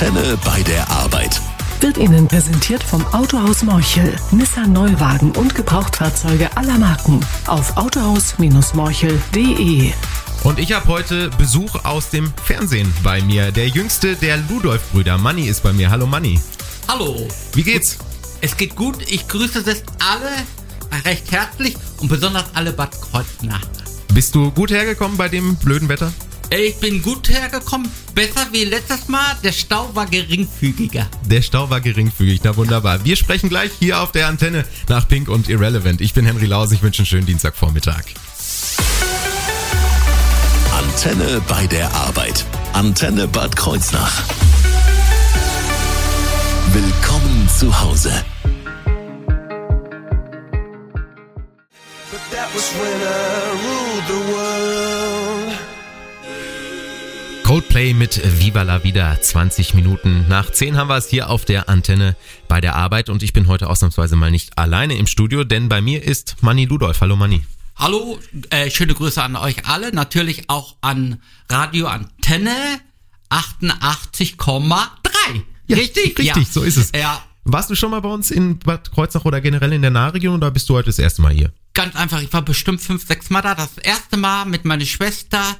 Antenne bei der Arbeit. Wird Ihnen präsentiert vom Autohaus Morchel. Nissan Neuwagen und Gebrauchtfahrzeuge aller Marken. Auf autohaus-morchel.de. Und ich habe heute Besuch aus dem Fernsehen bei mir. Der jüngste der Ludolf-Brüder, Manni, ist bei mir. Hallo Manni. Hallo. Wie geht's? Es geht gut. Ich grüße es alle recht herzlich und besonders alle Bad Kreuznach. Bist du gut hergekommen bei dem blöden Wetter? Ich bin gut hergekommen, besser wie letztes Mal. Der Stau war geringfügiger. Der Stau war geringfügig, na wunderbar. Wir sprechen gleich hier auf der Antenne nach Pink und Irrelevant. Ich bin Henry Laus, ich wünsche einen schönen Dienstagvormittag. Antenne bei der Arbeit. Antenne Bad Kreuznach. Willkommen zu Hause. But that was when I ruled the world. Coldplay mit Viva la Vida. 20 Minuten nach 10 haben wir es hier auf der Antenne bei der Arbeit und ich bin heute ausnahmsweise mal nicht alleine im Studio, denn bei mir ist Manni Ludolf. Hallo Manni. Hallo, äh, schöne Grüße an euch alle. Natürlich auch an Radio Antenne 88,3. Ja, richtig? richtig, so ist es. Ja, Warst du schon mal bei uns in Bad Kreuznach oder generell in der Nahregion oder bist du heute das erste Mal hier? ganz einfach. Ich war bestimmt fünf, sechs Mal da. Das erste Mal mit meiner Schwester,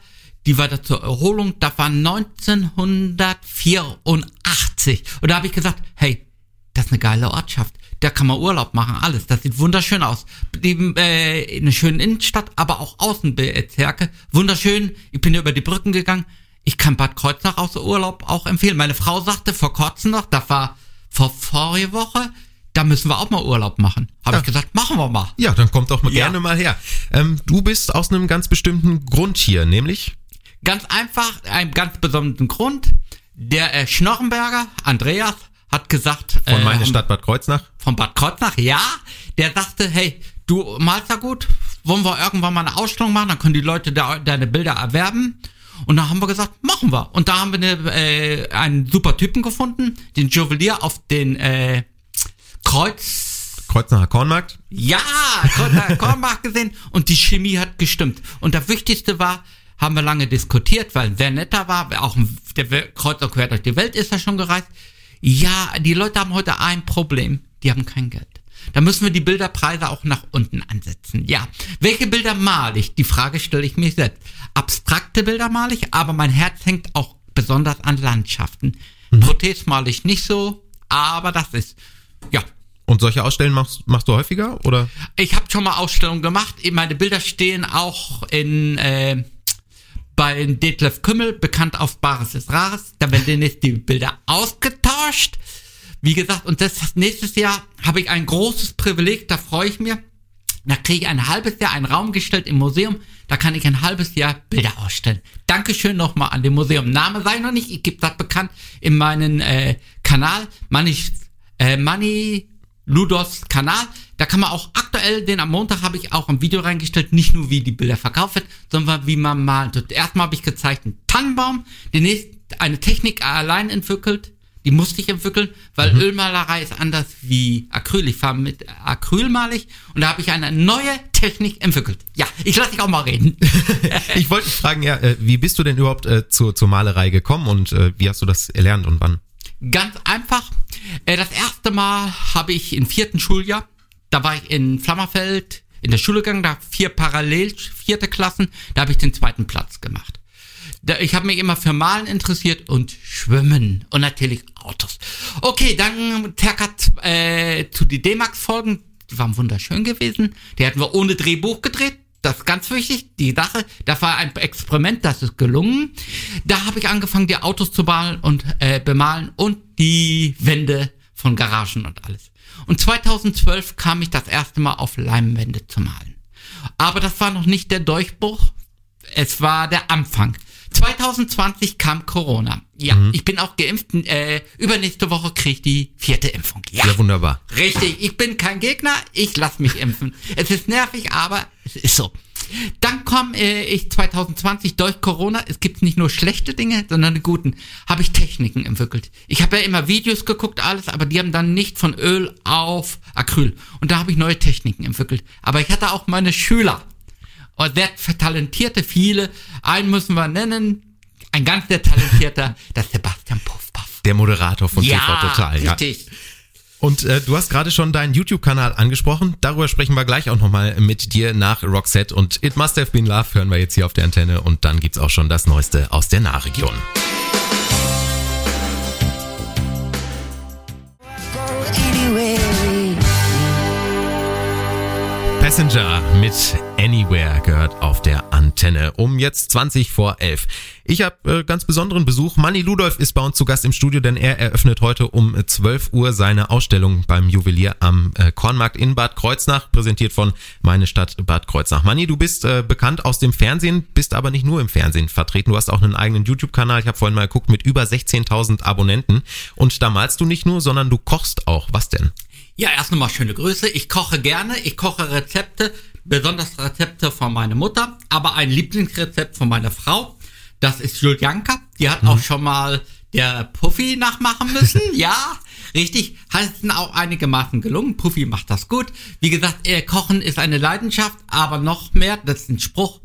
die war da zur Erholung. Das war 1984. Und da habe ich gesagt, hey, das ist eine geile Ortschaft. Da kann man Urlaub machen, alles. Das sieht wunderschön aus. Die, äh, in einer schönen Innenstadt, aber auch Außenbezirke. Wunderschön. Ich bin über die Brücken gegangen. Ich kann Bad Kreuznach aus Urlaub auch empfehlen. Meine Frau sagte vor kurzem noch, das war vor vorige Woche, da müssen wir auch mal Urlaub machen. Habe Ja. ich gesagt, machen wir mal. Ja, dann kommt doch mal Ja. gerne mal her. Ähm, du bist aus einem ganz bestimmten Grund hier, nämlich Ganz einfach, einem ganz besonderen Grund. Der äh, Schnorrenberger, Andreas, hat gesagt, von äh, meiner Stadt Bad Kreuznach. von Bad Kreuznach, ja, der sagte, hey, du malst ja gut, wollen wir irgendwann mal eine Ausstellung machen, dann können die Leute da, deine Bilder erwerben. Und da haben wir gesagt, machen wir. Und da haben wir eine, äh, einen super Typen gefunden, den Juwelier auf den äh, Kreuz, Kreuznacher Kornmarkt. ja, Kreuzer Kornbach gesehen und die Chemie hat gestimmt. Und das Wichtigste war, haben wir lange diskutiert, weil sehr netter war, auch der Wel- Kreuzer quer durch die Welt ist er schon gereist. Ja, die Leute haben heute ein Problem, die haben kein Geld. Da müssen wir die Bilderpreise auch nach unten ansetzen. Ja, welche Bilder male ich? Die Frage stelle ich mir selbst. Abstrakte Bilder male ich, aber mein Herz hängt auch besonders an Landschaften. Protez male ich nicht so, aber das ist, ja, Und solche Ausstellen machst, machst du häufiger oder? ich habe schon mal Ausstellungen gemacht. Meine Bilder stehen auch in äh, bei Detlef Kümmel, bekannt auf Bares ist Rares. Da werden demnächst die Bilder ausgetauscht. Wie gesagt, und das nächstes Jahr habe ich ein großes Privileg, da freue ich mich. Da kriege ich ein halbes Jahr einen Raum gestellt im Museum. Da kann ich ein halbes Jahr Bilder ausstellen. Dankeschön nochmal an dem Museum. Name sei noch nicht, ich gebe das bekannt in meinen äh, Kanal. Money, äh, Money Ludos Kanal. Da kann man auch aktuell, den am Montag habe ich auch ein Video reingestellt, nicht nur wie die Bilder verkauft wird, sondern wie man malen tut. Erstmal habe ich gezeigt einen Tannenbaum, demnächst eine Technik allein entwickelt. Die musste ich entwickeln, weil Ölmalerei ist anders wie Acryl. Ich fahre mit Acryl mal ich und da habe ich eine neue Technik entwickelt. Ja, ich lasse dich auch mal reden. Ich wollte fragen, ja, äh, wie bist du denn überhaupt äh, zur, zur Malerei gekommen und äh, wie hast du das erlernt und wann? Ganz einfach. Äh, Das erste Mal habe ich im vierten Schuljahr, da war ich in Flammerfeld in der Schule gegangen, da vier parallel vierte Klassen, da habe ich den zweiten Platz gemacht. Da, ich habe mich immer für Malen interessiert und Schwimmen und natürlich Autos. Okay, dann circa äh, zu die D-Max-Folgen, die waren wunderschön gewesen. Die hatten wir ohne Drehbuch gedreht. Das ist ganz wichtig, die Sache. Das war ein Experiment, das ist gelungen. Da habe ich angefangen, die Autos zu malen und äh, bemalen und die Wände von Garagen und alles. Und 2012 kam ich das erste Mal auf Leimwände zu malen. Aber das war noch nicht der Durchbruch. Es war der Anfang. 2020 kam Corona. Ja, ich bin auch geimpft. Äh, übernächste Woche kriege ich die vierte Impfung. Ja. Ja, wunderbar. Richtig, ich bin kein Gegner, ich lass mich impfen. Es ist nervig, aber es ist so. Dann komme äh, ich 2020 durch Corona, es gibt nicht nur schlechte Dinge, sondern die guten, habe ich Techniken entwickelt. Ich habe ja immer Videos geguckt, alles, aber die haben dann nicht von Öl auf Acryl. Und da habe ich neue Techniken entwickelt. Aber ich hatte auch meine Schüler. Und sehr talentierte, viele. Einen müssen wir nennen, ein ganz sehr talentierter, das ist Sebastian Puffpaff. Der Moderator von TV Total, ja. richtig. Und äh, du hast gerade schon deinen YouTube-Kanal angesprochen. Darüber sprechen wir gleich auch nochmal mit dir nach Roxette und It Must Have Been Love hören wir jetzt hier auf der Antenne und dann gibt's auch schon das Neueste aus der Nahregion. Passenger mit Anywhere gehört auf der Antenne um jetzt 20 vor 11. Ich habe äh, ganz besonderen Besuch. Manni Ludolf ist bei uns zu Gast im Studio, denn er eröffnet heute um 12 Uhr seine Ausstellung beim Juwelier am äh, Kornmarkt in Bad Kreuznach, präsentiert von Meine Stadt Bad Kreuznach. Manni, du bist äh, bekannt aus dem Fernsehen, bist aber nicht nur im Fernsehen vertreten. Du hast auch einen eigenen YouTube-Kanal. Ich habe vorhin mal geguckt mit über 16.000 Abonnenten. Und da malst du nicht nur, sondern du kochst auch. Was denn? Ja, erst nochmal schöne Grüße. Ich koche gerne. Ich koche Rezepte, besonders Rezepte von meiner Mutter, aber ein Lieblingsrezept von meiner Frau. Das ist Julianka. Die hat auch schon mal der Puffy nachmachen müssen. ja, richtig. Hat es auch einigermaßen gelungen. Puffy macht das gut. Wie gesagt, äh, Kochen ist eine Leidenschaft, aber noch mehr, das ist ein Spruch.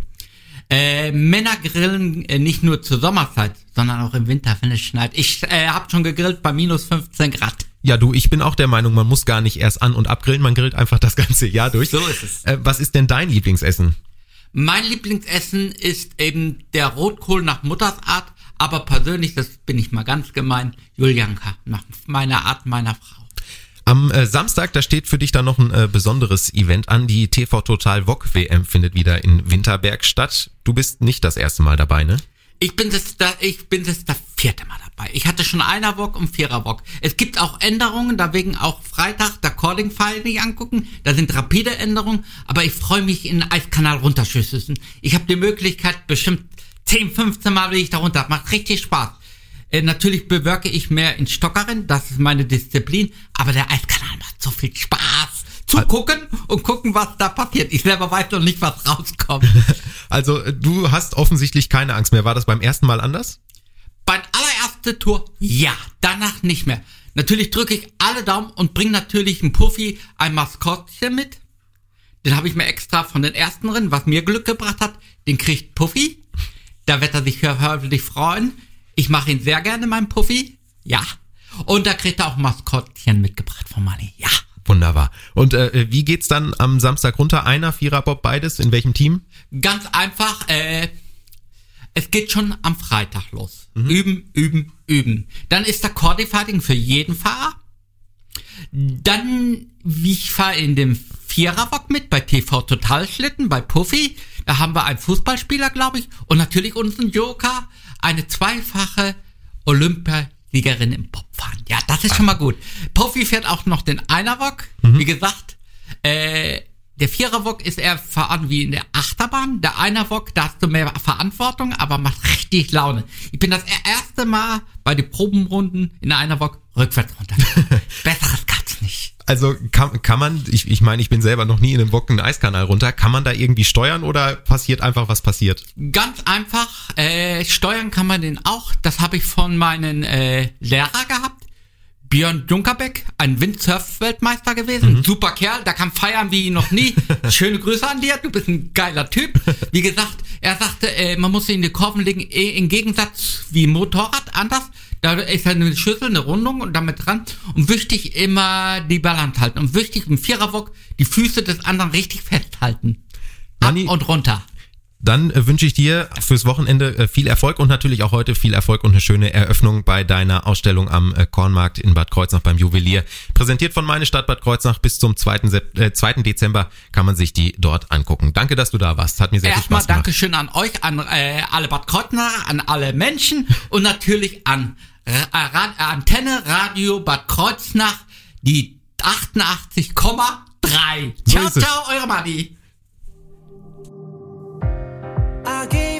Äh, Männer grillen äh, nicht nur zur Sommerzeit, sondern auch im Winter, wenn es schneit. Ich äh, habe schon gegrillt bei minus 15 Grad. Ja, du, ich bin auch der Meinung, man muss gar nicht erst an- und abgrillen, man grillt einfach das ganze Jahr durch. So ist es. Äh, was ist denn dein Lieblingsessen? Mein Lieblingsessen ist eben der Rotkohl nach Mutters Art, aber persönlich, das bin ich mal ganz gemein, Julianka, nach meiner Art meiner Frau. Am äh, Samstag, da steht für dich dann noch ein äh, besonderes Event an. Die TV Total VOG WM findet wieder in Winterberg statt. Du bist nicht das erste Mal dabei, ne? Ich bin das da, ich bin das das vierte Mal dabei. Ich hatte schon einer Bock und vierer Bock. Es gibt auch Änderungen, da wegen auch Freitag der Calling File nicht angucken. Da sind rapide Änderungen, aber ich freue mich in den Eiskanal runterschüssen. Ich habe die Möglichkeit, bestimmt 10, 15 Mal will ich da runter. Macht richtig Spaß. Äh, natürlich bewirke ich mehr in Stockerin, das ist meine Disziplin, aber der Eiskanal macht so viel Spaß. Zugucken und gucken, was da passiert. Ich selber weiß noch nicht, was rauskommt. Also äh, du hast offensichtlich keine Angst mehr. War das beim ersten Mal anders? Beim allererste Tour, ja, danach nicht mehr. Natürlich drücke ich alle Daumen und bringe natürlich ein Puffy, ein Maskottchen mit. Den habe ich mir extra von den ersten Rennen, was mir Glück gebracht hat, den kriegt Puffy. Da wird er sich hoffentlich freuen. Ich mache ihn sehr gerne, mein Puffy. Ja. Und da kriegt er auch ein Maskottchen mitgebracht von Manni. Ja. Wunderbar. Und äh, wie geht's dann am Samstag runter? Einer, Vierer, Bob, beides? In welchem Team? Ganz einfach, äh, es geht schon am Freitag los. Üben, üben, üben. Dann ist der Cordy-Fighting für jeden Fahrer. Dann, wie ich fahre in dem Viererbock mit bei TV Total Schlitten, bei Puffy. Da haben wir einen Fußballspieler, glaube ich. Und natürlich unseren Joker, eine zweifache Olympiasiegerin im Popfahren. Ja, das ist schon mal gut. Puffy fährt auch noch den Einerbock. Wie gesagt, äh, der Viererbock ist eher fahren wie in der Achterbahn. Der Einerbock, da hast du mehr Verantwortung, aber macht richtig Laune. Ich bin das erste Mal bei den Probenrunden in der Einerbock rückwärts runter. Besseres gab's nicht. Also kann, kann man, ich, ich meine, ich bin selber noch nie in einem Bock einen Eiskanal runter, kann man da irgendwie steuern oder passiert einfach, was passiert? Ganz einfach, äh, steuern kann man den auch. Das habe ich von meinen äh, Lehrer gehabt. Björn Junkerbeck, ein Windsurf-Weltmeister gewesen. Super Kerl, der kann feiern wie noch nie. Schöne Grüße an dir, du bist ein geiler Typ. Wie gesagt, er sagte, äh, man muss in die Kurven legen, eh, im Gegensatz wie Motorrad, anders. Da ist eine Schüssel, eine Rundung und damit dran. Und wichtig immer die Balance halten. Und wichtig im Viererbock die Füße des anderen richtig festhalten. Ab Manni- und runter. Dann äh, wünsche ich dir fürs Wochenende äh, viel Erfolg und natürlich auch heute viel Erfolg und eine schöne Eröffnung bei deiner Ausstellung am äh, Kornmarkt in Bad Kreuznach beim Juwelier. Präsentiert von meine Stadt Bad Kreuznach bis zum 2. Sep äh, 2. Dezember kann man sich die dort angucken. Danke, dass du da warst. Hat mir sehr viel Erstmal Spaß gemacht. Dankeschön an euch, an äh, alle Bad Kreuznach, an alle Menschen und natürlich an Ra Antenne Radio Bad Kreuznach, die 88,3. So Ciao, ciao, eure Madi. again